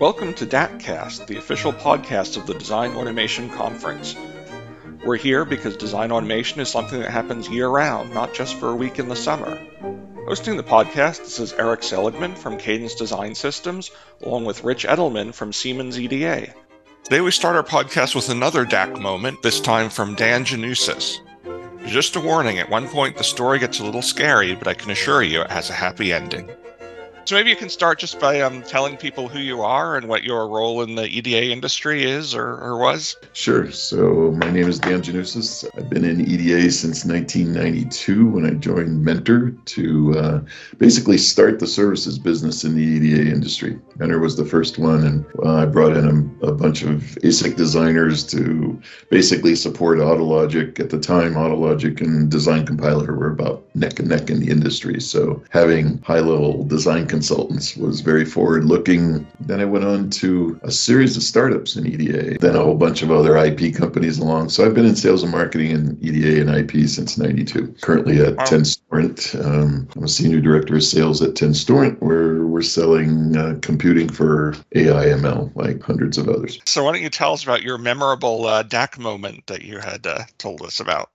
Welcome to DACcast, the official podcast of the Design Automation Conference. We're here because design automation is something that happens year round, not just for a week in the summer. Hosting the podcast, this is Erik Seligman from Cadence Design Systems, along with Rich Edelman from Siemens EDA. Today we start our podcast with another DAC moment, this time from Dan Janusis. Just a warning, at one point the story gets a little scary, but I can assure you it has a happy ending. So maybe you can start just by um, telling people who you are and what your role in the EDA industry is or, or was. Sure. So my name is Dan Janusis. I've been in EDA since 1992 when I joined Mentor to uh, basically start the services business in the EDA industry. Mentor was the first one, and uh, I brought in a, a, bunch of ASIC designers to basically support AutoLogic. At the time, AutoLogic and Design Compiler were about neck and neck in the industry. So having high level design consultants was very forward looking. Then I went on to a series of startups in EDA, then a whole bunch of other IP companies along. So I've been in sales and marketing in EDA and IP since 92. Currently at wow. Tenstorrent. Um, I'm a senior director of sales at Tenstorrent, where we're selling uh, computing for AI ML, like hundreds of others. So why don't you tell us about your memorable uh, DAC moment that you had uh, told us about?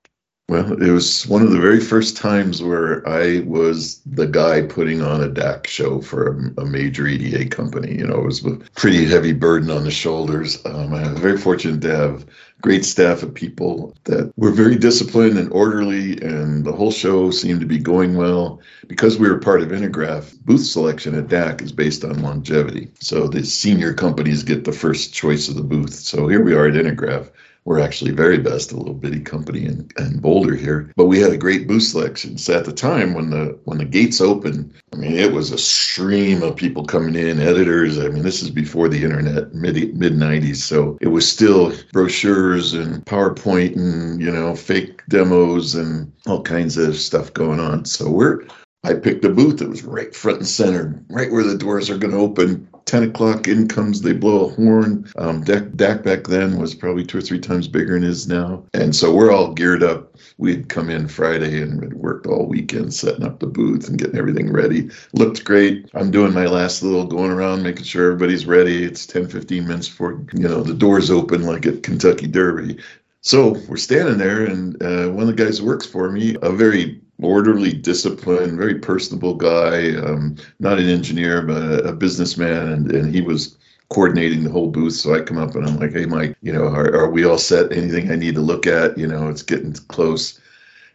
Well, it was one of the very first times where I was the guy putting on a DAC show for a, a major EDA company. You know, it was a pretty heavy burden on the shoulders. Um, I was very fortunate to have great staff of people that were very disciplined and orderly, and the whole show seemed to be going well. Because we were part of Intergraph, booth selection at DAC is based on longevity. So the senior companies get the first choice of the booth. So here we are at Intergraph we're actually VeriBest, a little bitty company in, in Boulder here. But we had a great booth selection. So at the time when the when the gates opened, I mean it was a stream of people coming in, editors. I mean, this is before the internet, mid mid nineties. So it was still brochures and PowerPoint and, you know, fake demos and all kinds of stuff going on. So we're I picked a booth that was right front and center, right where the doors are going to open. 10 o'clock in comes, they blow a horn. Um, DAC, DAC back then was probably two or three times bigger than it is now. And so we're all geared up. We'd come in Friday and had worked all weekend setting up the booth and getting everything ready. Looked great. I'm doing my last little going around, making sure everybody's ready. It's 10, 15 minutes before, you know, the doors open like at Kentucky Derby. So we're standing there, and uh, one of the guys who works for me, a very orderly, disciplined, very personable guy, um, not an engineer, but a, a businessman. And, and he was coordinating the whole booth. So I come up and I'm like, hey, Mike, you know, are, are we all set? Anything I need to look at? You know, it's getting close.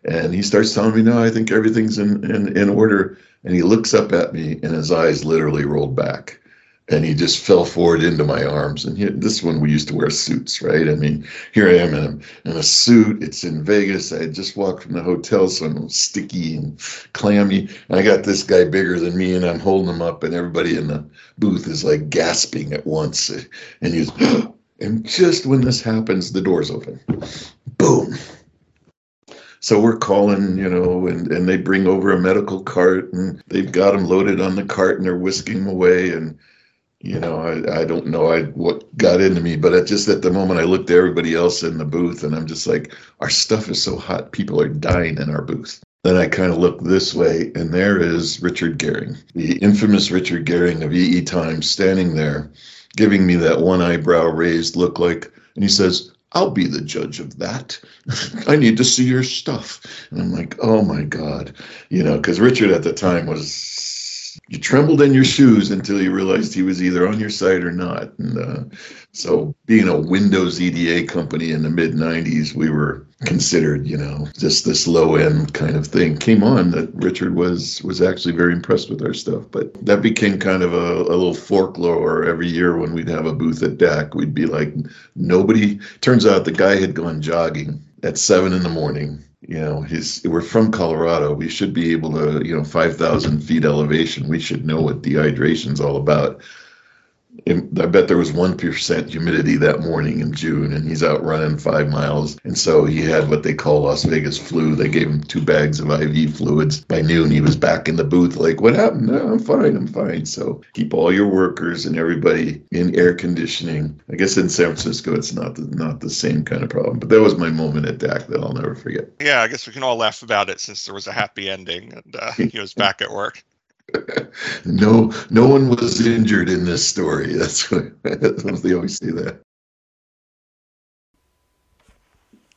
And he starts telling me, no, I think everything's in, in, in order. And he looks up at me and his eyes literally rolled back and he just fell forward into my arms. And he, this one we used to wear suits, right? I mean, here I am in a, in a suit. It's in Vegas. I just walked from the hotel, so I'm sticky and clammy. And I got this guy bigger than me, and I'm holding him up, and everybody in the booth is like gasping at once. And he's, and just when this happens, the doors open. Boom. So we're calling, you know, and, and they bring over a medical cart and they've got him loaded on the cart and they're whisking him away. And you know, I, I don't know I what got into me, but at just at the moment I looked at everybody else in the booth and I'm just like, our stuff is so hot, people are dying in our booth. Then I kind of look this way, and there is Richard Goering, the infamous Richard Goering of EE Times, standing there, giving me that one eyebrow raised look like, and he says, I'll be the judge of that. I need to see your stuff. And I'm like, oh my God. You know, because Richard at the time was you trembled in your shoes until you realized he was either on your side or not. And uh, so, being a Windows EDA company in the mid 90s, we were considered, you know, just this low end kind of thing. Came on that Richard was was actually very impressed with our stuff, but that became kind of a, a little folklore. Every year when we'd have a booth at DAC, we'd be like, nobody. Turns out the guy had gone jogging at seven in the morning you know we're from colorado. We should be able to you know 5000 feet elevation. We should know what dehydration's all about I bet there was 1% humidity that morning in June, and he's out running five miles. And so he had what they call Las Vegas flu. They gave him two bags of IV fluids. By noon, he was back in the booth, like, What happened? No, I'm fine. I'm fine. So keep all your workers and everybody in air conditioning. I guess in San Francisco, it's not the, not the same kind of problem. But that was my moment at DAC that I'll never forget. Yeah, I guess we can all laugh about it since there was a happy ending and uh, he was back at work. No, no one was injured in this story. That's what they always say that.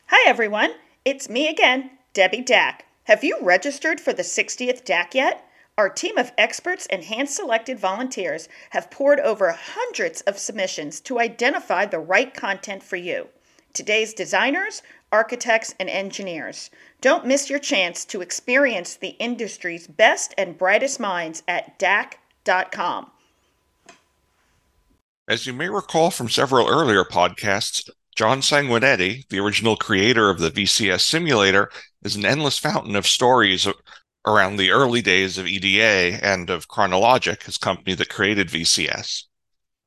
Hi, everyone. It's me again, Debbie Dack. Have you registered for the 60th DAC yet? Our team of experts and hand selected volunteers have poured over hundreds of submissions to identify the right content for you. Today's designers, architects, and engineers. Don't miss your chance to experience the industry's best and brightest minds at DAC.com. As you may recall from several earlier podcasts, John Sanguinetti, the original creator of the VCS simulator, is an endless fountain of stories around the early days of EDA and of Chronologic, his company that created VCS.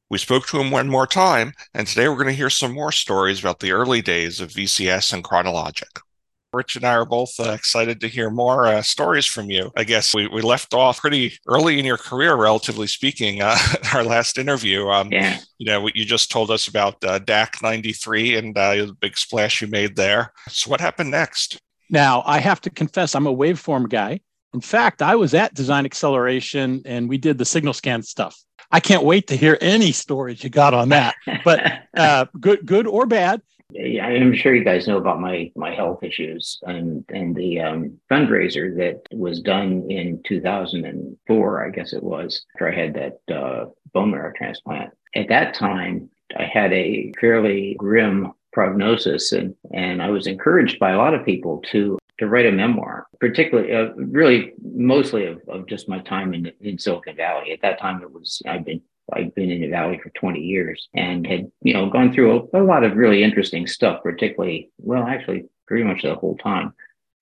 We spoke to him one more time, and today we're going to hear some more stories about the early days of VCS and Chronologic. Rich and I are both uh, excited to hear more uh, stories from you. I guess we, we left off pretty early in your career, relatively speaking, uh, our last interview. Um, yeah. You know, you just told us about uh, DAC 93 and uh, the big splash you made there. So, what happened next? Now, I have to confess, I'm a waveform guy. In fact, I was at Design Acceleration and we did the signal scan stuff. I can't wait to hear any stories you got on that, but uh, good, good or bad. Yeah, I'm sure you guys know about my my health issues and and the um, fundraiser that was done in 2004, I guess it was, after I had that uh, bone marrow transplant. At that time, I had a fairly grim prognosis, and and I was encouraged by a lot of people to to write a memoir, particularly, uh, really, mostly of, of just my time in in Silicon Valley. At that time, it was I've been I'd been in the Valley for 20 years and had you know gone through a, a lot of really interesting stuff, particularly well, actually, pretty much the whole time.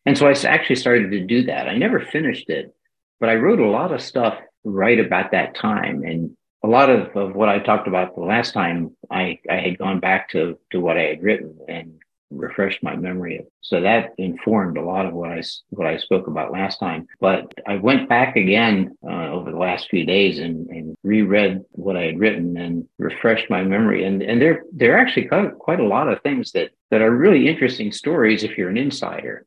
And so I actually started to do that. I never finished it, but I wrote a lot of stuff right about that time and a lot of, of what I talked about the last time I, I had gone back to to what I had written and refreshed my memory. So that informed a lot of what I what I spoke about last time. But I went back again uh, over the last few days and, and reread what I had written and refreshed my memory. And and there there are actually quite, quite a lot of things that that are really interesting stories if you're an insider.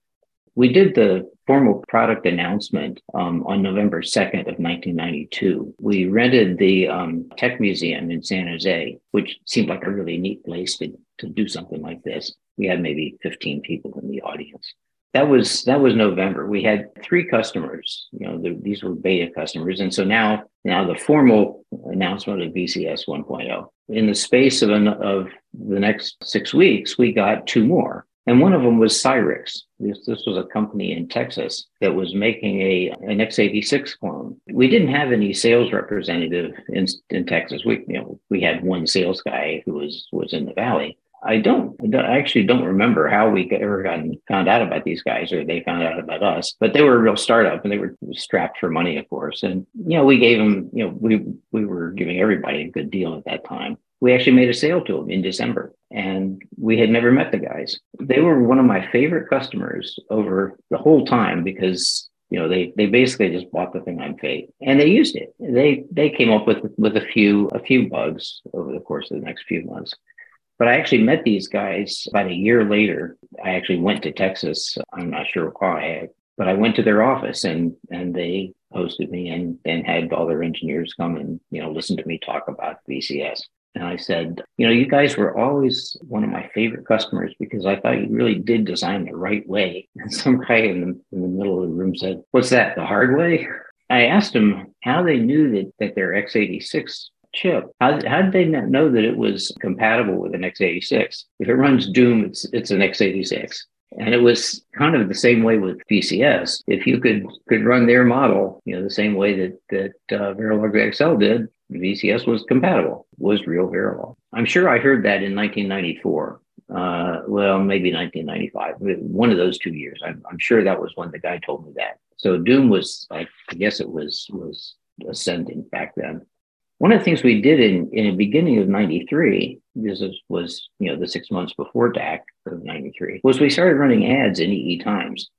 We did the formal product announcement um, on November 2nd of 1992. We rented the um, Tech Museum in San Jose, which seemed like a really neat place to, to do something like this. We had maybe 15 people in the audience. That was that was November. We had three customers. You know, the, these were beta customers, and so now now the formal announcement of VCS 1.0. In the space of an, of the next six weeks, we got two more. And one of them was Cyrix. This, this was a company in Texas that was making a an x86 clone. We didn't have any sales representative in, in Texas. We you know we had one sales guy who was was in the valley. I don't, I actually don't remember how we ever got found out about these guys or they found out about us, but they were a real startup and they were strapped for money, of course. And, you know, we gave them, you know, we, we were giving everybody a good deal at that time we actually made a sale to them in December and we had never met the guys. They were one of my favorite customers over the whole time because you know they they basically just bought the thing on faith and they used it. They they came up with with a few a few bugs over the course of the next few months. But I actually met these guys about a year later. I actually went to Texas. I'm not sure why, but I went to their office and and they hosted me and and had all their engineers come and you know listen to me talk about VCS. And I said, you know, you guys were always one of my favorite customers because I thought you really did design the right way. And some guy in the, in the middle of the room said, What's that, the hard way? I asked him how they knew that, that their x86 chip, how, how did they not know that it was compatible with an x86? If it runs Doom, it's, it's an x86. And it was kind of the same way with VCS. If you could could run their model, you know, the same way that that uh, Verilog VXL did, VCS was compatible, was real Verilog. I'm sure I heard that in 1994. Uh, well, maybe 1995, one of those two years. I'm, I'm sure that was when the guy told me that. So Doom was, I, I guess it was was ascending back then. One of the things we did in, in the beginning of 93, this was, you know, the six months before DAC of 93, was we started running ads in EE Times.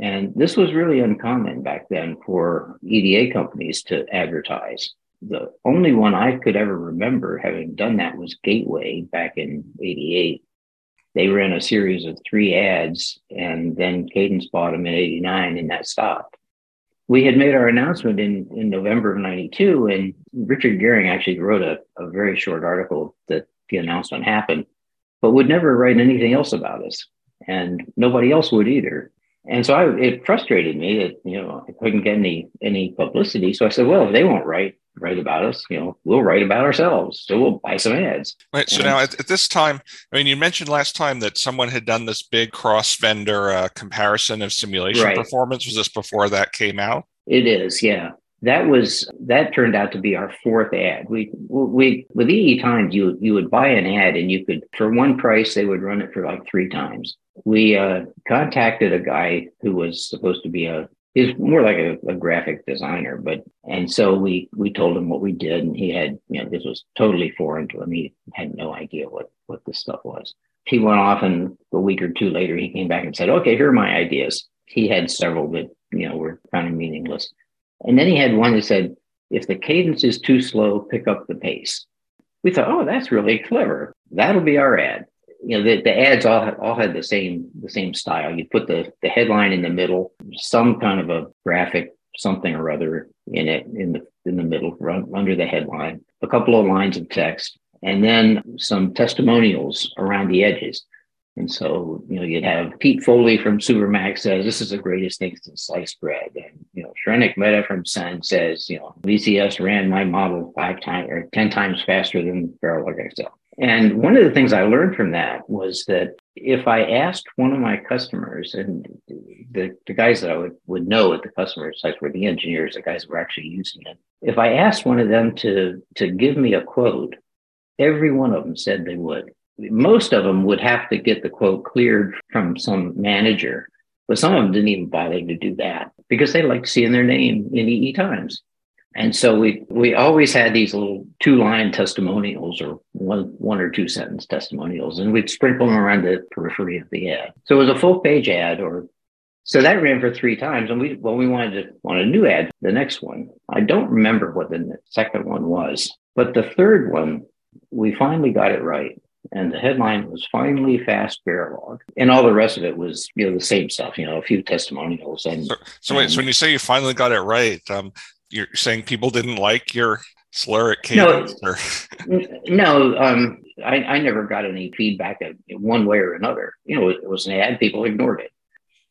And this was really uncommon back then for EDA companies to advertise. The only one I could ever remember having done that was Gateway back in 88. They ran a series of three ads and then Cadence bought them in 89 and that stopped. We had made our announcement in, in November of 92, and Richard Goering actually wrote a, a very short article that the announcement happened, but would never write anything else about us. And nobody else would either. And so I, it frustrated me that, you know, I couldn't get any, any publicity. So I said, well, if they won't write, write about us, you know, we'll write about ourselves. So we'll buy some ads. Right. So and, now at, at, this time, I mean, you mentioned last time that someone had done this big cross vendor uh, comparison of simulation right. performance. Was this before that came out? It is. Yeah. That was that turned out to be our fourth ad. We we with EE Times you you would buy an ad and you could for one price they would run it for like three times. We uh, contacted a guy who was supposed to be a he's more like a, a, graphic designer, but and so we we told him what we did, and he had you know this was totally foreign to him. He had no idea what what this stuff was. He went off, and a week or two later, he came back and said, "Okay, here are my ideas." He had several that you know were kind of meaningless, and then he had one that said, "If the cadence is too slow, pick up the pace." We thought, "Oh, that's really clever. That'll be our ad." you know the, the ads all had, all had the same the same style. You put the the headline in the middle, some kind of a graphic something or other in it in the in the middle run, under the headline, a couple of lines of text, and then some testimonials around the edges. And so, you know, you'd have Pete Foley from Supermax says this is the greatest thing since sliced bread. And, you know, Shrenik Mehta from Sun says, you know, VCS ran my model five times or 10 times faster than Verilog XL. And one of the things I learned from that was that if I asked one of my customers, and the, the guys that I would, would know at the customer sites were the engineers, the guys who were actually using it. If I asked one of them to, to give me a quote, every one of them said they would. Most of them would have to get the quote cleared from some manager, but some of them didn't even bother to do that because they liked seeing their name in EE Times. And so we we always had these little two line testimonials or one one or two sentence testimonials, and we'd sprinkle them around the periphery of the ad. So it was a full page ad, or so that ran for three times. And we well we wanted to want a new ad, the next one. I don't remember what the second one was, but the third one we finally got it right. And the headline was finally fast Verilog. And all the rest of it was, you know, the same stuff, you know, a few testimonials. And so, so wait, and, so when you say you finally got it right, um, you're saying people didn't like your slur at cadence? No, or? no um, I, I never got any feedback one way or another. You know, it was an ad, people ignored it.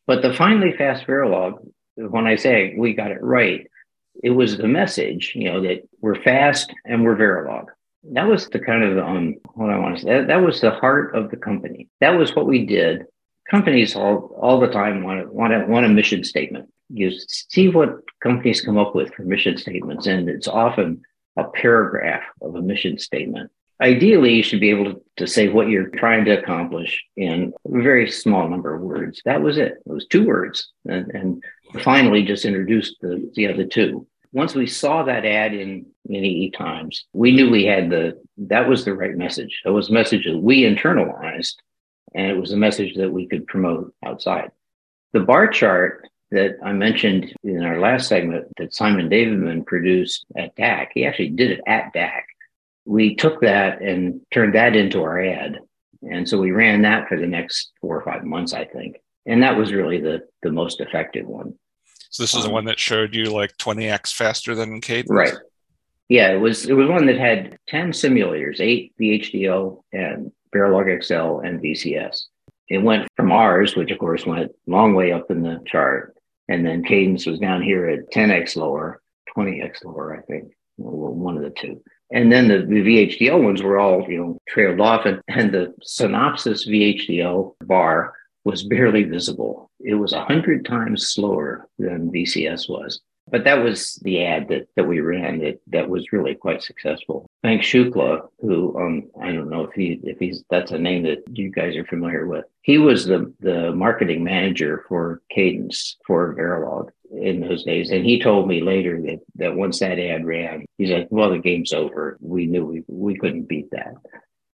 But the finally fast Verilog, when I say we got it right, it was the message, you know, that we're fast and we're Verilog. That was the kind of um, what I want to say. That, that was the heart of the company. That was what we did. Companies all all the time want want want a mission statement you see what companies come up with for mission statements, and it's often a paragraph of a mission statement. Ideally, you should be able to, to say what you're trying to accomplish in a very small number of words. That was it. It was two words, and, and finally just introduced the, the other two. Once we saw that ad in many times, we knew we had the that was the right message. That was a message that we internalized, and it was a message that we could promote outside. The bar chart that I mentioned in our last segment that Simon Davidmann produced at DAC. He actually did it at DAC. We took that and turned that into our ad. And so we ran that for the next four or five months, I think. And that was really the, the most effective one. So this is um, the one that showed you like 20x faster than Cadence? Right. Yeah, it was it was one that had 10 simulators, eight VHDL and Verilog XL and VCS. It went from ours, which of course went long way up in the chart, and then Cadence was down here at 10x lower, 20x lower, I think, one of the two. And then the, the VHDL ones were all, you know, trailed off, and, and the Synopsys VHDL bar was barely visible. It was a hundred times slower than VCS was. But that was the ad that, that we ran that, that was really quite successful. Hank Shukla, who um, I don't know if he if he's that's a name that you guys are familiar with. He was the the marketing manager for Cadence for Verilog in those days. And he told me later that that once that ad ran, he's like, Well, the game's over. We knew we, we couldn't beat that.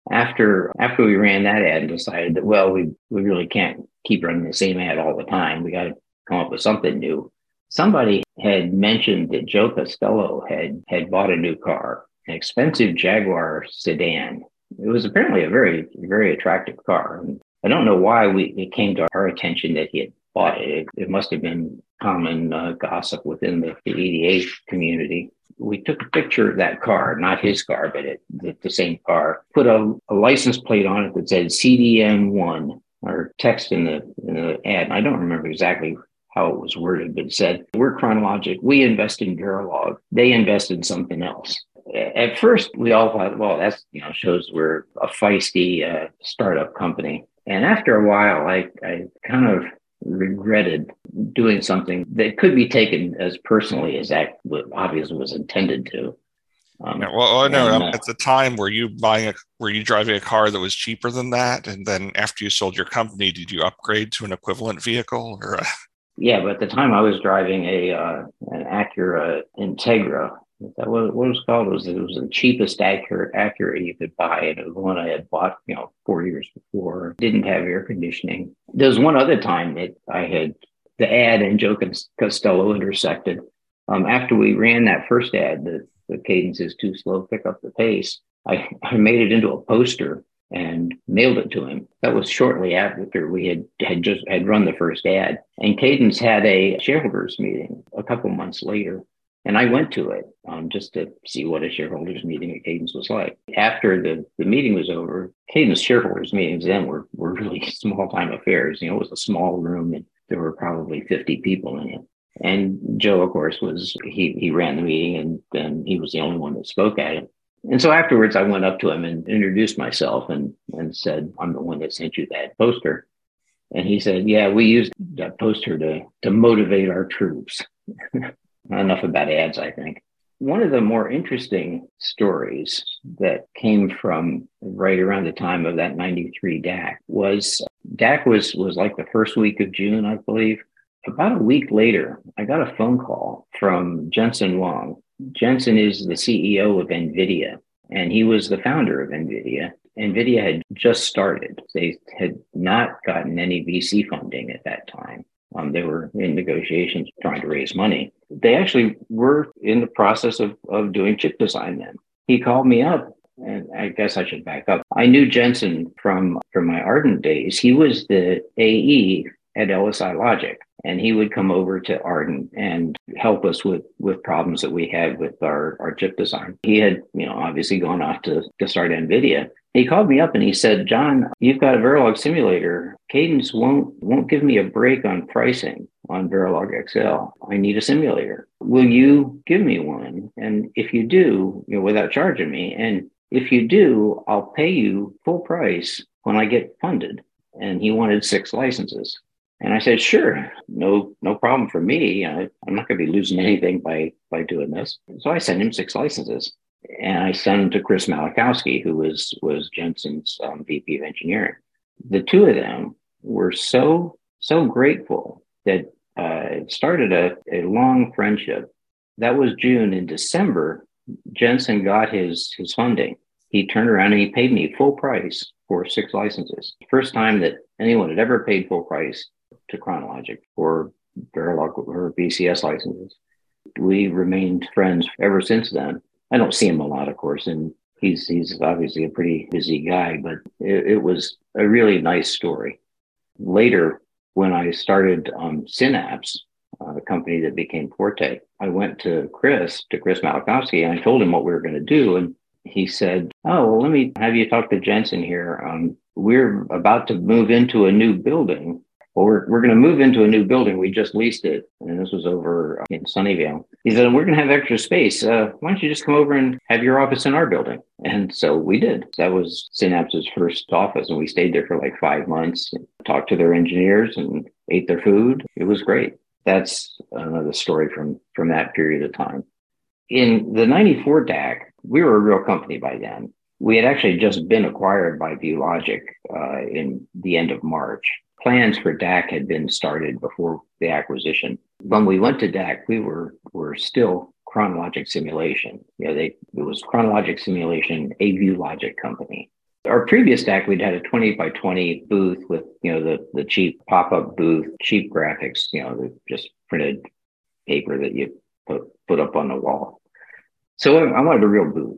After after we ran that ad and decided that well, we we really can't keep running the same ad all the time. We gotta come up with something new Somebody had mentioned that Joe Costello had had bought a new car, an expensive Jaguar sedan. It was apparently a very very attractive car. And I don't know why we it came to our attention that he had bought it. It must have been common uh, gossip within the, the EDA community. We took a picture of that car, not his car, but it, the, the same car, put a, a license plate on it that said CDM1 or text in the, in the ad. I don't remember exactly how it was worded, but it said, We're chronologic. We invest in Verilog. They invest in something else. At first, we all thought, well, that's, you know, shows we're a feisty uh, startup company. And after a while, I, I kind of regretted doing something that could be taken as personally as that obviously was intended to. Um, yeah, well, I know and, uh, at the time, were you buying a, were you driving a car that was cheaper than that, and then after you sold your company, did you upgrade to an equivalent vehicle? Or A... yeah, but at the time, I was driving a uh, an Acura Integra, that was what it was called. It was it was the cheapest Acura Acura you could buy, it was one I had bought, you know, four years before. Didn't have air conditioning. There was one other time that I had the ad and Joe Costello intersected. Um, after we ran that first ad, the the cadence is too slow, pick up the pace. I, I made it into a poster and mailed it to him. That was shortly after we had had just had run the first ad. And Cadence had a shareholders meeting a couple months later. And I went to it um, just to see what a shareholders meeting at Cadence was like. After the, the meeting was over, Cadence shareholders meetings then were, were really small time affairs. You know, it was a small room and there were probably 50 people in it. And Joe, of course, was he he ran the meeting and then he was the only one that spoke at it. And so afterwards I went up to him and introduced myself and and said, I'm the one that sent you that poster. And he said, Yeah, we used that poster to to motivate our troops. Enough about ads, I think. One of the more interesting stories that came from right around the time of that 93 DAC was DAC was, was like the first week of June, I believe. About a week later, I got a phone call from Jensen Huang. Jensen is the CEO of NVIDIA, and he was the founder of NVIDIA. NVIDIA had just started. They had not gotten any VC funding at that time. Um, they were in negotiations trying to raise money. They actually were in the process of, of doing chip design then. He called me up and I guess I should back up. I knew Jensen from from my Ardent days. He was the AE at LSI Logic, and he would come over to Ardent and help us with with problems that we had with our our chip design. He had, you know, obviously gone off to to start Nvidia, he called me up and he said, John, you've got a Verilog simulator. Cadence won't won't give me a break on pricing on Verilog XL. I need a simulator. Will you give me one? And if you do, you know, without charging me, and if you do, I'll pay you full price when I get funded. And he wanted six licenses. And I said, sure, no, no problem for me. I, am not going to be losing anything by by doing this. So I sent him six licenses and I sent them to Chris Malachowsky, who was was Jensen's um, VP of engineering. The two of them were so so grateful that uh, it started a, a long friendship. That was June. In December, Jensen got his his funding. He turned around and he paid me full price for six licenses. First time that anyone had ever paid full price to Chronologic for Verilog or VCS licenses. We remained friends ever since then. I don't see him a lot, of course, and he's he's obviously a pretty busy guy, but it, it was a really nice story. Later, when I started um, Synapse, uh, the company that became Forte, I went to Chris, to Chris Malachowsky, and I told him what we were going to do. And he said, Oh, well, let me have you talk to Jensen here. Um, we're about to move into a new building well, we're, we're going to move into a new building. We just leased it. And this was over in Sunnyvale. He said, we're going to have extra space. Uh, why don't you just come over and have your office in our building? And so we did. That was Synapse's first office. And we stayed there for like five months, talked to their engineers and ate their food. It was great. That's another story from, from that period of time. In the 94 DAC, we were a real company by then. We had actually just been acquired by ViewLogic uh, in the end of March plans for DAC had been started before the acquisition. When we went to DAC, we were were still chronologic simulation. You know, they it was chronologic simulation, a ViewLogic company. Our previous DAC, we'd had a 20 by 20 booth with, you know, the, the cheap pop-up booth, cheap graphics, you know, the just printed paper that you put, put up on the wall. So I wanted a real booth.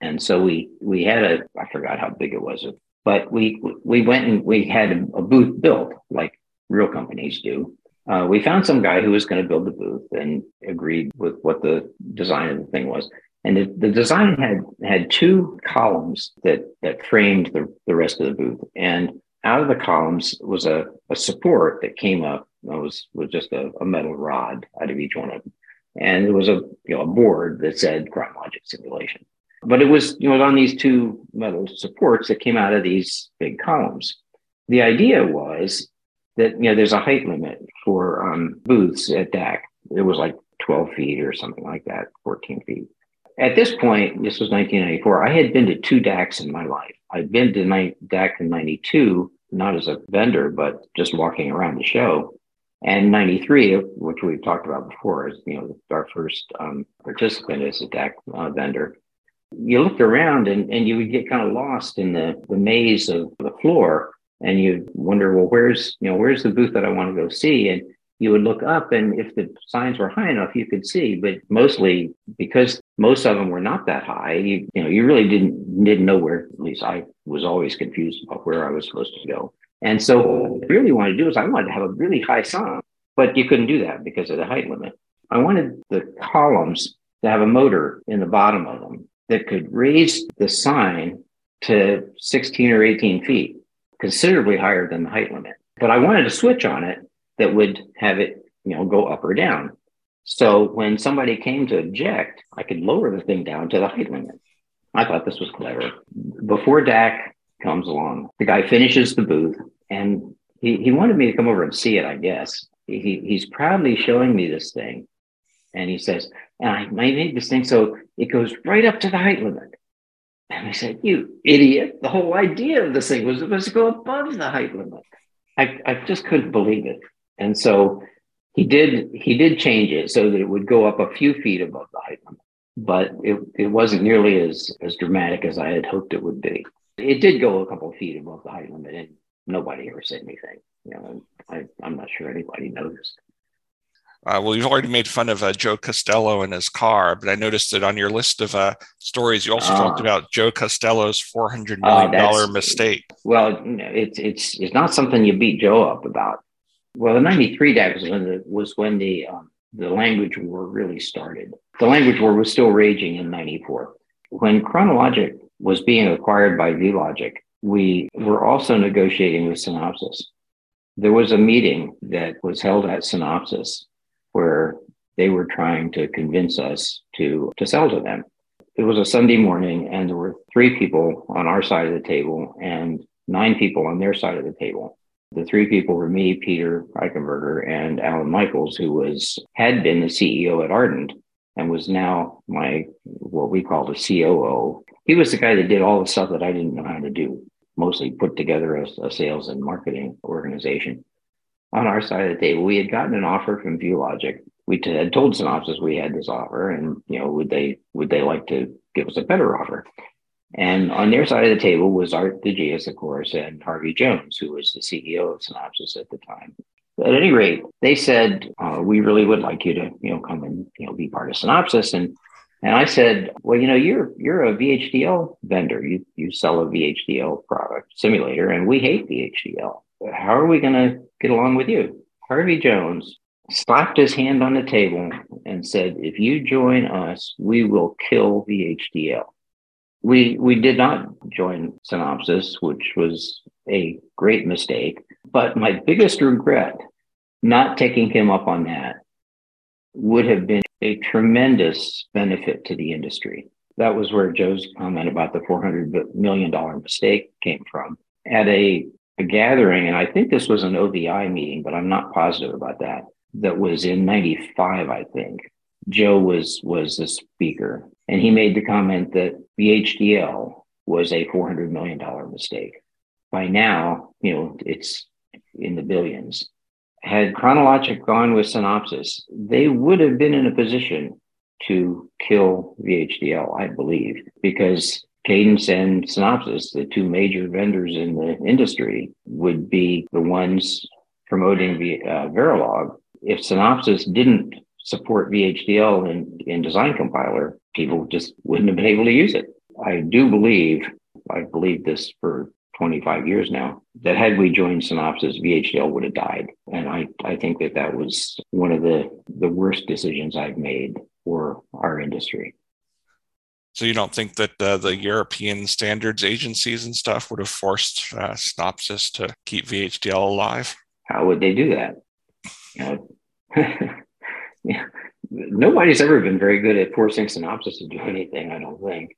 And so we we had a I forgot how big it was, but we we went and we had a booth built like real companies do. Uh, we found some guy who was going to build the booth and agreed with what the design of the thing was. And the, the design had had two columns that that framed the, the rest of the booth. And out of the columns was a, a support that came up. It was was just a, a metal rod out of each one of them. And there was a you know a board that said Chronologic simulation. But it was you know on these two metal supports that came out of these big columns. The idea was that you know there's a height limit for um, booths at DAC. It was like 12 feet or something like that, 14 feet at this point, this was 1994. I had been to two DACs in my life. I'd been to DAC in 92, not as a vendor, but just walking around the show. And 93, which we've talked about before, is you know our first um, participant as a DAC uh, vendor. You looked around and, and you would get kind of lost in the, the maze of the floor, and you wonder, well, where's you know where's the booth that I want to go see? And you would look up and if the signs were high enough you could see. But mostly because most of them were not that high you, you know you really didn't didn't know where at least i was always confused about where i was supposed to go. And so what i really wanted to do is i wanted to have a really high sign but you couldn't do that because of the height limit. I wanted the columns to have a motor in the bottom of them that could raise the sign to 16 or 18 feet considerably higher than the height limit but i wanted a switch on it that would have it, you know, go up or down. So when somebody came to object, I could lower the thing down to the height limit. I thought this was clever. Before DAC comes along, the guy finishes the booth and he, he wanted me to come over and see it, I guess. He, he's proudly showing me this thing. And he says, and I, made this thing so it goes right up to the height limit. And I said, You idiot. The whole idea of this thing was was to go above the height limit. I, I just couldn't believe it. And so he did he did change it so that it would go up a few feet above the height limit, but it, it wasn't nearly as as dramatic as I had hoped it would be. It did go a couple of feet above the height limit, and nobody ever said anything. You know, I, I'm not sure anybody noticed. Uh, well, you've already made fun of uh, Joe Costello and his car, but I noticed that on your list of uh, stories, you also talked about Joe Costello's four hundred million dollar mistake. Well, it's it's it's not something you beat Joe up about. Well, the '93 DAC was when the was when the um, the language war really started. The language war was still raging in '94 when Chronologic was being acquired by ViewLogic. We were also negotiating with Synopsys. There was a meeting that was held at Synopsys where they were trying to convince us to to sell to them. It was a Sunday morning, and there were three people on our side of the table and nine people on their side of the table. The three people were me, Peter Eichenberger, and Allen Michels, who was had been the CEO at Ardent and was now my what we called a COO. He was the guy that did all the stuff that I didn't know how to do, mostly put together a, a sales and marketing organization. On our side of the table, we had gotten an offer from ViewLogic. We t- had told Synopsys we had this offer, and you know, would they would they like to give us a better offer? And on their side of the table was Aart de Geus, of course, and Harvey Jones, who was the CEO of Synopsys at the time. But at any rate, they said, uh, we really would like you to, you know, come and, you know, be part of Synopsys. And, and I said, well, you know, you're, you're a VHDL vendor. You, you sell a VHDL product simulator and we hate VHDL. How are we going to get along with you? Harvey Jones slapped his hand on the table and said, if you join us, we will kill VHDL. We we did not join Synopsys, which was a great mistake. But my biggest regret, not taking him up on that, would have been a tremendous benefit to the industry. That was where Joe's comment about the $400 million mistake came from. At a, a gathering, and I think this was an OVI meeting, but I'm not positive about that, that was in 95, I think. Joe was was the speaker, and he made the comment that VHDL was a four hundred million dollar mistake. By now, you know it's in the billions. Had Chronologic gone with Synopsys, they would have been in a position to kill VHDL, I believe, because Cadence and Synopsys, the two major vendors in the industry, would be the ones promoting the uh, Verilog. If Synopsys didn't support VHDL in, in Design Compiler, people just wouldn't have been able to use it. I do believe, I believe this for 25 years now, that had we joined Synopsys, VHDL would have died. And I, I think that that was one of the, the worst decisions I've made for our industry. So you don't think that uh, the European standards agencies and stuff would have forced uh, Synopsys to keep VHDL alive? How would they do that? You know, yeah. Nobody's ever been very good at forcing Synopsys to do anything, I don't think.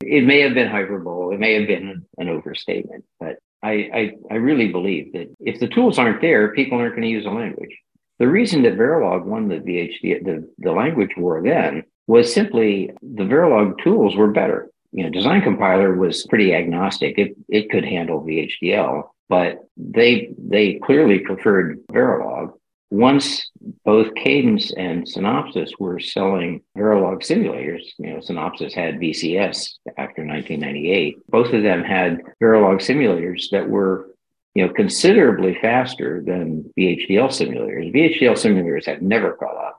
It may have been hyperbole, it may have been an overstatement, but I, I, I really believe that if the tools aren't there, people aren't going to use the language. The reason that Verilog won the VHD, the, the language war then was simply the Verilog tools were better. You know, Design Compiler was pretty agnostic. It, it could handle VHDL, but they they clearly preferred Verilog. Once both Cadence and Synopsys were selling Verilog simulators, you know, Synopsys had VCS after 1998. Both of them had Verilog simulators that were you know, considerably faster than VHDL simulators. VHDL simulators had never caught up.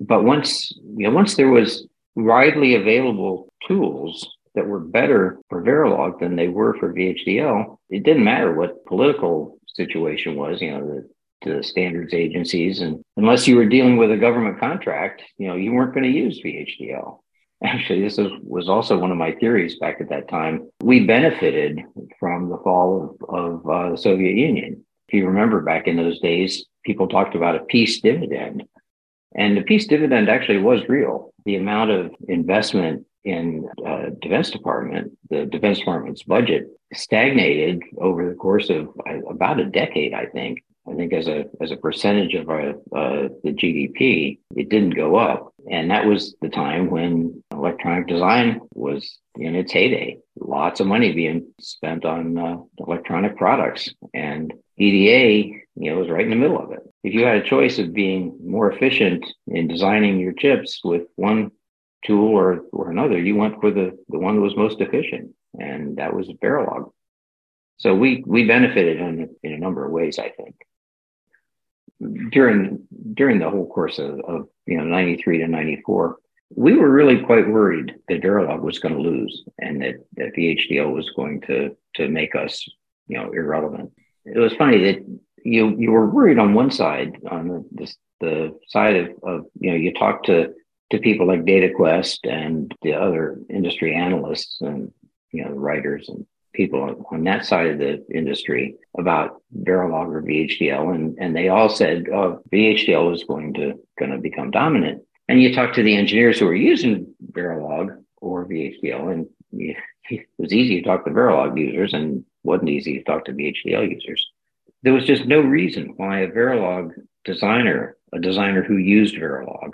But once, you know, once there was widely available tools that were better for Verilog than they were for VHDL, it didn't matter what political situation was, you know, the, the standards agencies. And unless you were dealing with a government contract, you know, you weren't going to use VHDL. Actually, this was, was also one of my theories back at that time. We benefited from the fall of, of uh, the Soviet Union. If you remember back in those days, people talked about a peace dividend. And the peace dividend actually was real. The amount of investment in uh, Defense Department, the Defense Department's budget stagnated over the course of uh, about a decade, I think. I think as a as a percentage of our, uh, the GDP, it didn't go up, and that was the time when electronic design was in its heyday. Lots of money being spent on uh, electronic products, and EDA, you know, was right in the middle of it. If you had a choice of being more efficient in designing your chips with one tool or, or another, you went for the, the one that was most efficient, and that was Verilog. So we we benefited in, in a number of ways, I think. During during the whole course of, of you know 93 to 94, we were really quite worried that Verilog was going to lose and that, that VHDL was going to to make us you know irrelevant. It was funny that you you were worried on one side on the the, the side of, of you know you talk to to people like DataQuest and the other industry analysts and you know writers and people on that side of the industry about Verilog or VHDL, and and they all said, "Oh, VHDL is going to going to become dominant." And you talk to the engineers who are using Verilog or VHDL, and it was easy to talk to Verilog users, and wasn't easy to talk to VHDL users there was just no reason why a Verilog designer, a designer who used Verilog,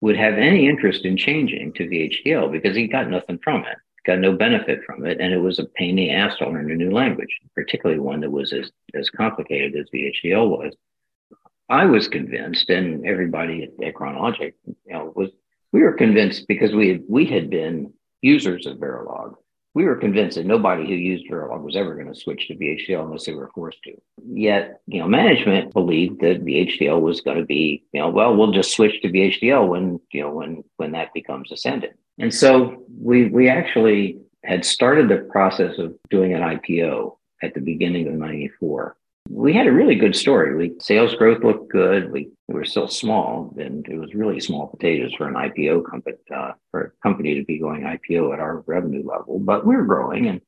would have any interest in changing to VHDL because he got nothing from it, got no benefit from it, and it was a pain in the ass to learn a new language, particularly one that was as, as complicated as VHDL was. I was convinced, and everybody at, Chronologic, you know, was we were convinced because we had, we had been users of Verilog we were convinced that nobody who used Verilog was ever going to switch to VHDL unless they were forced to. Yet, you know, management believed that VHDL was going to be, you know, well, we'll just switch to VHDL when, you know, when when that becomes ascendant. And so we we actually had started the process of doing an IPO at the beginning of 94 we had a really good story. We sales growth looked good. We, we were still small, and it was really small potatoes for an IPO company uh, for a company to be going IPO at our revenue level. But we were growing, and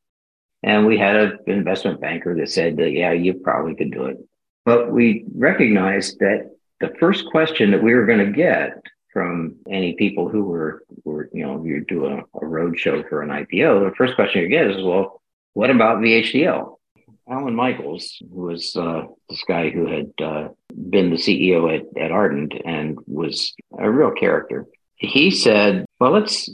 and we had an investment banker that said that yeah, you probably could do it. But we recognized that the first question that we were going to get from any people who were were you know you do a, a road show for an IPO, the first question you get is well, what about VHDL? Allen Michels, who was uh, this guy who had uh, been the CEO at, at Ardent and was a real character, he said, "Well, let's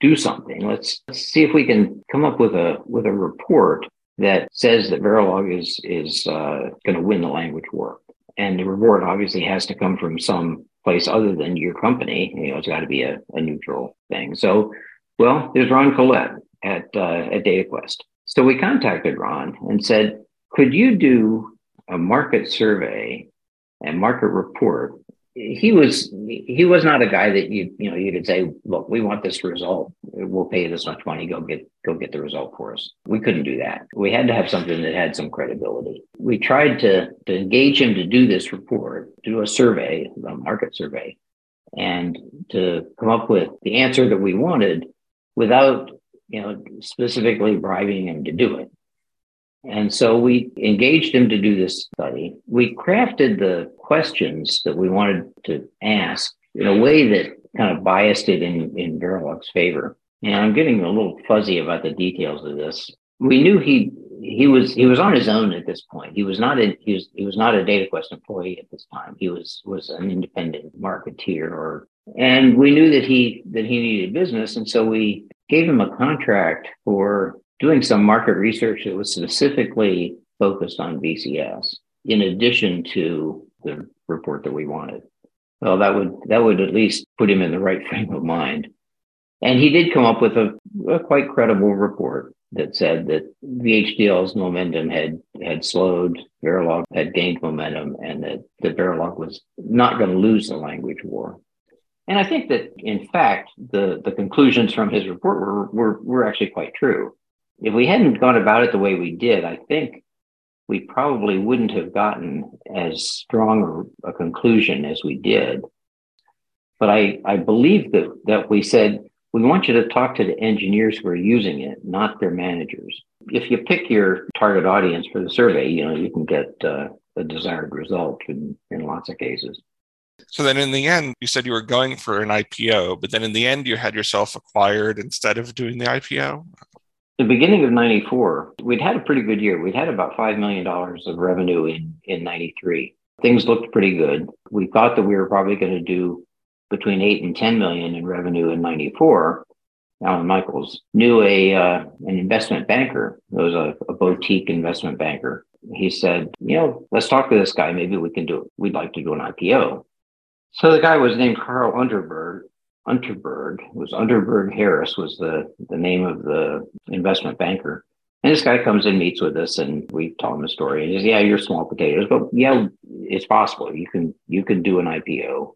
do something. Let's, let's see if we can come up with a with a report that says that Verilog is is uh, going to win the language war, and the report obviously has to come from some place other than your company. You know, it's got to be a, a neutral thing. So, well, there's Ron Collett at uh, at DataQuest." So we contacted Ron and said, could you do a market survey and market report? He was he was not a guy that you you know you could say look we want this result. We'll pay you this much money. Go get go get the result for us. We couldn't do that. We had to have something that had some credibility. We tried to to engage him to do this report do a survey a market survey and to come up with the answer that we wanted without you know specifically bribing him to do it and so we engaged him to do this study. We crafted the questions that we wanted to ask in a way that kind of biased it in, in Verilog's favor. And I'm getting a little fuzzy about the details of this. We knew he he was he was on his own at this point. He was not a he was he was not a DataQuest employee at this time. He was was an independent marketeer or and we knew that he that he needed business. And so we gave him a contract for doing some market research that was specifically focused on VCS, in addition to the report that we wanted. Well, that would that would at least put him in the right frame of mind. And he did come up with a, a quite credible report that said that VHDL's momentum had had slowed, Verilog had gained momentum, and that, that Verilog was not going to lose the language war. And I think that, in fact, the, the conclusions from his report were, were, were actually quite true if we hadn't gone about it the way we did, I think we probably wouldn't have gotten as strong a conclusion as we did. But I, I believe that, that we said, we want you to talk to the engineers who are using it, not their managers. If you pick your target audience for the survey, you know, you can get uh, a desired result in, in lots of cases. So then in the end, you said you were going for an IPO, but then in the end, you had yourself acquired instead of doing the IPO? the beginning of 94 we'd had a pretty good year. We'd had about $5 million of revenue in, in 93 things looked pretty good. We thought that we were probably going to do between 8 and 10 million in revenue in 94 Allen Michels knew a uh, an investment banker it was a, a boutique investment banker. He said you know let's talk to this guy. Maybe we can do it. We'd like to do an ipo so the guy was named Carl Underberg, Unterberg. It was Unterberg Harris was the, the name of the investment banker. And this guy comes and meets with us and we tell him the story. And he says, Yeah, you're small potatoes, but yeah, it's possible. You can you can do an IPO.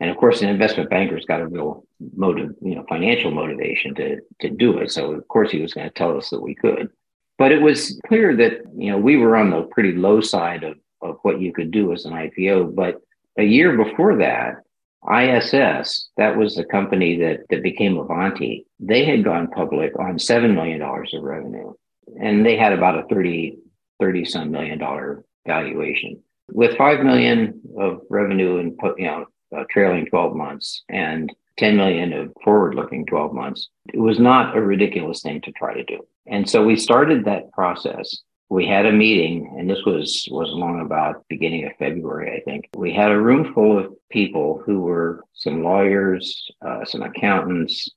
And of course, an investment banker's got a real motive, you know, financial motivation to to do it. So of course he was going to tell us that we could. But it was clear that, you know, we were on the pretty low side of, of what you could do as an IPO. But a year before that, ISS, that was the company that, that became Avanti, they had gone public on $7 million of revenue. And they had about a 30, 30 some million dollar valuation. With 5 million of revenue in you know, uh, trailing 12 months and 10 million of forward looking 12 months, it was not a ridiculous thing to try to do. And so we started that process we had a meeting and this was was along about beginning of february i think. We had a room full of people who were some lawyers uh, some accountants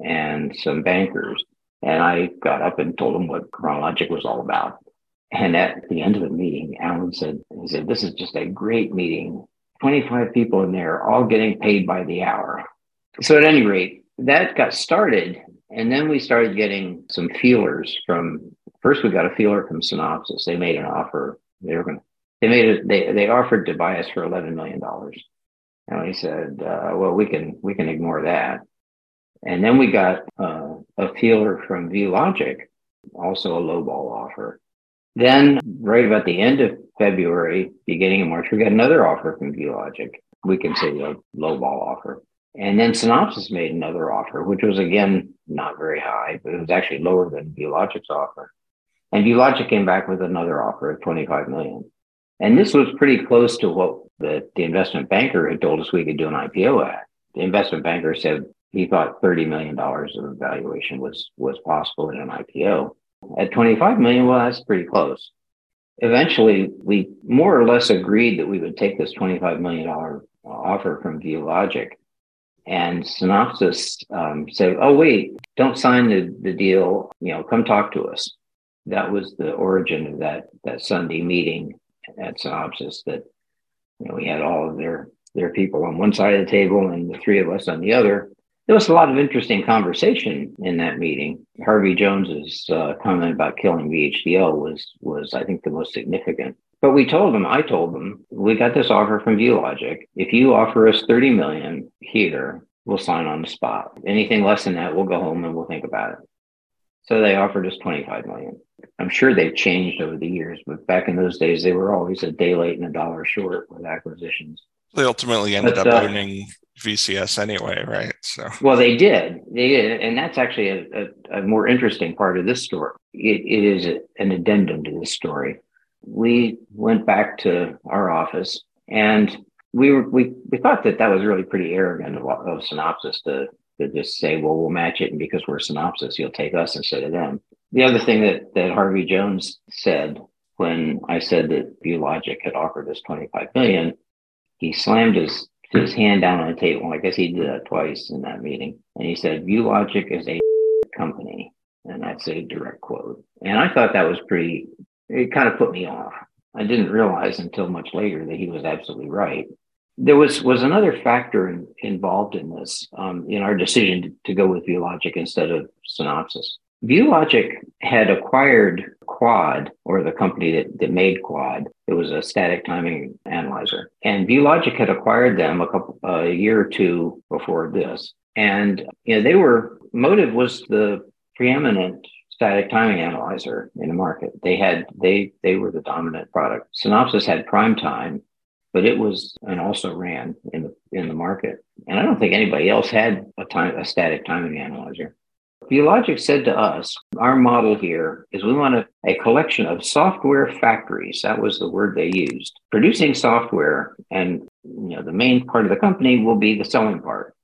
and some bankers. And i got up and told them what chronologic was all about. And at the end of the meeting Allen said he said this is just a great meeting. 25 people in there all getting paid by the hour. So at any rate that got started and then we started getting some feelers from First, we got a feeler from Synopsys. They made an offer. They were going they made it, they, they offered to buy us for $11 million. And we said, uh, well, we can, we can ignore that. And then we got uh, a feeler from ViewLogic, also a lowball offer. Then, right about the end of February, beginning of March, we got another offer from ViewLogic. We can say a lowball offer. And then Synopsys made another offer, which was again not very high, but it was actually lower than ViewLogic's offer. And ViewLogic came back with another offer of 25 million. And this was pretty close to what the, the investment banker had told us we could do an IPO at. The investment banker said he thought $30 million of valuation was, was possible in an IPO. At 25 million, well, that's pretty close. Eventually, we more or less agreed that we would take this $25 million offer from ViewLogic. And Synopsys um, said, oh, wait, don't sign the, the deal. You know, come talk to us that was the origin of that that Sunday meeting at Synopsys that you know we had all of their their people on one side of the table and the three of us on the other. There was a lot of interesting conversation in that meeting. Harvey Jones's uh, comment about killing VHDL was was I think the most significant. But we told them, I told them, we got this offer from ViewLogic. If you offer us 30 million here, we'll sign on the spot. Anything less than that, we'll go home and we'll think about it. So they offered us 25 million. I'm sure they've changed over the years, but back in those days, they were always a day late and a dollar short with acquisitions. They ultimately ended but, up uh, owning VCS anyway, right? So well, they did, they did, and that's actually a, a, a more interesting part of this story. it, it is a, an addendum to this story. We went back to our office, and we were we, we thought that that was really pretty arrogant of, of Synopsys to to just say, well, we'll match it, and because we're Synopsys, you'll take us instead of them. The other thing that that Harvey Jones said when I said that ViewLogic had offered us 25 million, he slammed his his hand down on the table. I guess he did that twice in that meeting. And he said, ViewLogic is a company. And that's a direct quote. And I thought that was pretty, it kind of put me off. I didn't realize until much later that he was absolutely right. There was, was another factor in, involved in this, um, in our decision to, to go with ViewLogic instead of Synopsys. ViewLogic had acquired Quad, or the company that, that made Quad. It was a static timing analyzer. And ViewLogic had acquired them a couple a year or two before this. And you know, they were Motive was the preeminent static timing analyzer in the market. They had they they were the dominant product. Synopsys had PrimeTime, but it was and also ran in the in the market. And I don't think anybody else had a time a static timing analyzer. ViewLogic said to us, our model here is we want a, a, collection of software factories. That was the word they used, producing software. And you know, the main part of the company will be the selling part.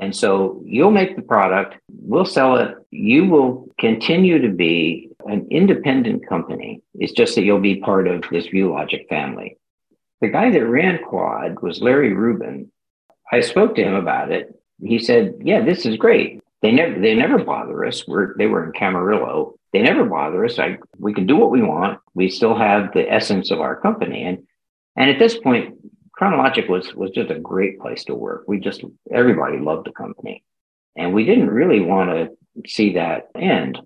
And so you'll make the product, we'll sell it. You will continue to be an independent company. It's just that you'll be part of this ViewLogic family. The guy that ran Quad was Larry Rubin. I spoke to him about it. He said, Yeah, this is great. They never they never bother us. We're they were in Camarillo. They never bother us. I we can do what we want. We still have the essence of our company. And and at this point, Chronologic was was just a great place to work. We just everybody loved the company. And we didn't really want to see that end.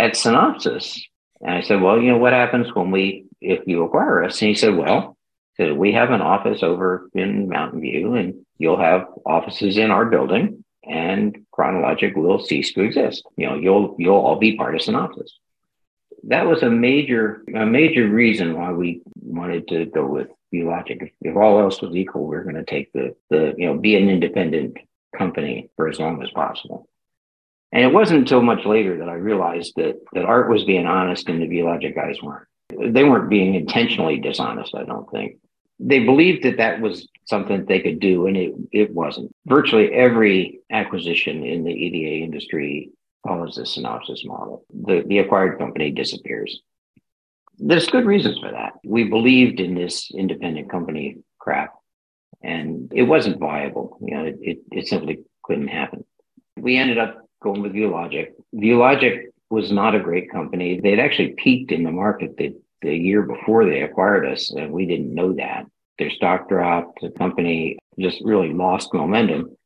At Synopsys, and I said, Well, you know, what happens when we if you acquire us? And he said, Well, so we have an office over in Mountain View, and you'll have offices in our building and chronologic will cease to exist. You know, you'll you'll all be part of Synopsys. That was a major a major reason why we wanted to go with ViewLogic. If, if all else was equal, we are going to take the the you know be an independent company for as long as possible. And it wasn't until much later that I realized that that Aart was being honest and the ViewLogic guys weren't. They weren't being intentionally dishonest, I don't think they believed that that was something they could do, and it, it wasn't. Virtually every acquisition in the EDA industry follows the Synopsys model. The, the acquired company disappears. There's good reasons for that. We believed in this independent company crap, and it wasn't viable. You know, it, it, it simply couldn't happen. We ended up going with ViewLogic. ViewLogic was not a great company. They'd actually peaked in the market. They the year before they acquired us, and we didn't know that. Their stock dropped. The company just really lost momentum.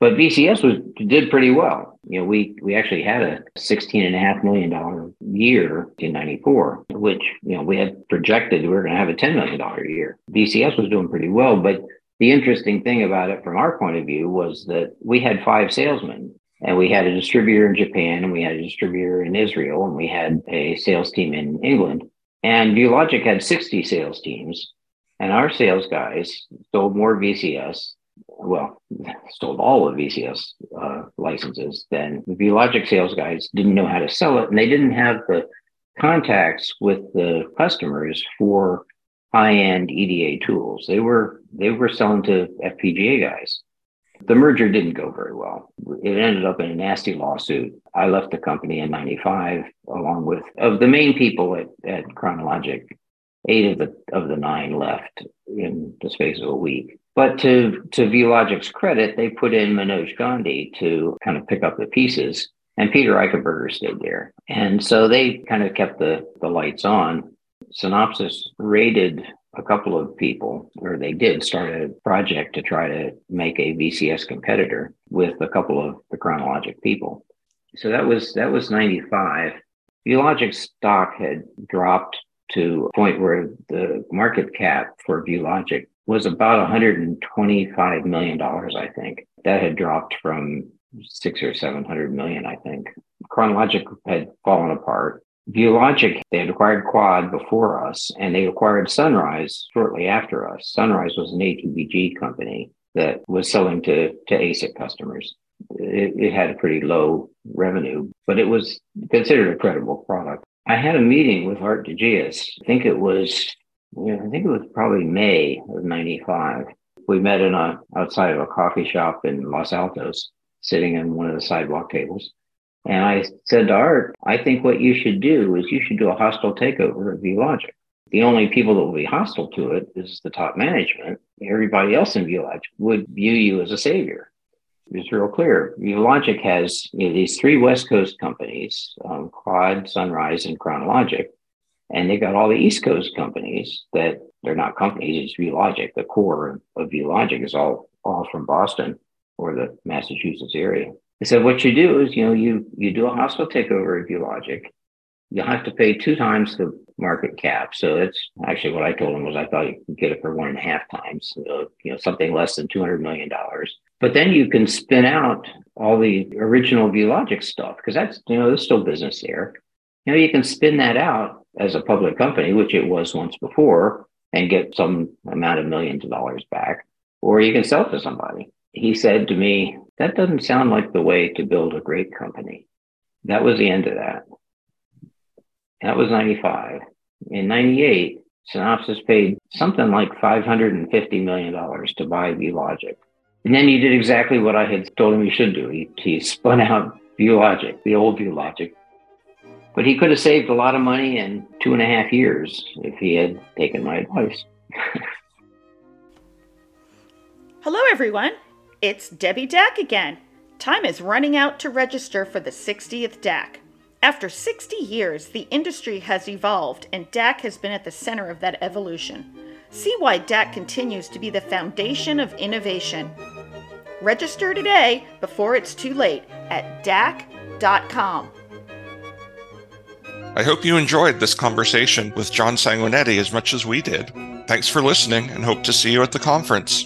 But VCS was did pretty well. You know, we we actually had a sixteen and a half million dollar year in '94, which you know we had projected we were going to have a ten million dollar year. VCS was doing pretty well, but the interesting thing about it from our point of view was that we had five salesmen and we had a distributor in Japan and we had a distributor in Israel and we had a sales team in England. And ViewLogic had 60 sales teams, and our sales guys sold more VCS, well, sold all of VCS uh, licenses than the ViewLogic sales guys didn't know how to sell it, and they didn't have the contacts with the customers for high-end EDA tools. They were they were selling to FPGA guys. The merger didn't go very well. It ended up in a nasty lawsuit. I left the company in 95 along with of the main people at, at Chronologic. Eight of the of the nine left in the space of a week. But to to ViewLogic's credit, they put in Manoj Gandhi to kind of pick up the pieces, and Peter Eichenberger stayed there. And so they kind of kept the the lights on. Synopsys rated a couple of people, or they did start a project to try to make a VCS competitor with a couple of the chronologic people. So that was that was 95. ViewLogic stock had dropped to a point where the market cap for ViewLogic was about 125 million dollars, I think. That had dropped from six or seven hundred million, I think. Chronologic had fallen apart. ViewLogic, they had acquired Quad before us, and they acquired Sunrise shortly after us. Sunrise was an ATPG company that was selling to, to ASIC customers. It, it had a pretty low revenue, but it was considered a credible product. I had a meeting with Aart de Geus. I think it was, you know, I think it was probably May of '95. We met in a outside of a coffee shop in Los Altos, sitting in one of the sidewalk tables. And I said to Aart, I think what you should do is you should do a hostile takeover of ViewLogic. The only people that will be hostile to it is the top management. Everybody else in ViewLogic would view you as a savior. It's real clear. ViewLogic has you know, these three West Coast companies, um, Quad, Sunrise, and Chronologic. And they've got all the East Coast companies that they're not companies, it's ViewLogic. The core of ViewLogic is all, all from Boston or the Massachusetts area. So what you do is, you know, you you do a hostile takeover of ViewLogic. You'll have to pay two times the market cap. So that's actually what I told him was I thought you could get it for one and a half times, so, you know, something less than two hundred million dollars. But then you can spin out all the original ViewLogic stuff because that's you know there's still business there. You know, you can spin that out as a public company, which it was once before, and get some amount of millions of dollars back, or you can sell to somebody. He said to me, that doesn't sound like the way to build a great company. That was the end of that. That was 95. In 98, Synopsys paid something like $550 million to buy ViewLogic. And then he did exactly what I had told him he should do. He, he spun out ViewLogic, the old ViewLogic. But he could have saved a lot of money in two and a half years if he had taken my advice. Hello, everyone. It's Debbie Dack again. Time is running out to register for the 60th DAC. After 60 years, the industry has evolved, and DAC has been at the center of that evolution. See why DAC continues to be the foundation of innovation. Register today before it's too late at DAC.com. I hope you enjoyed this conversation with John Sanguinetti as much as we did. Thanks for listening and hope to see you at the conference.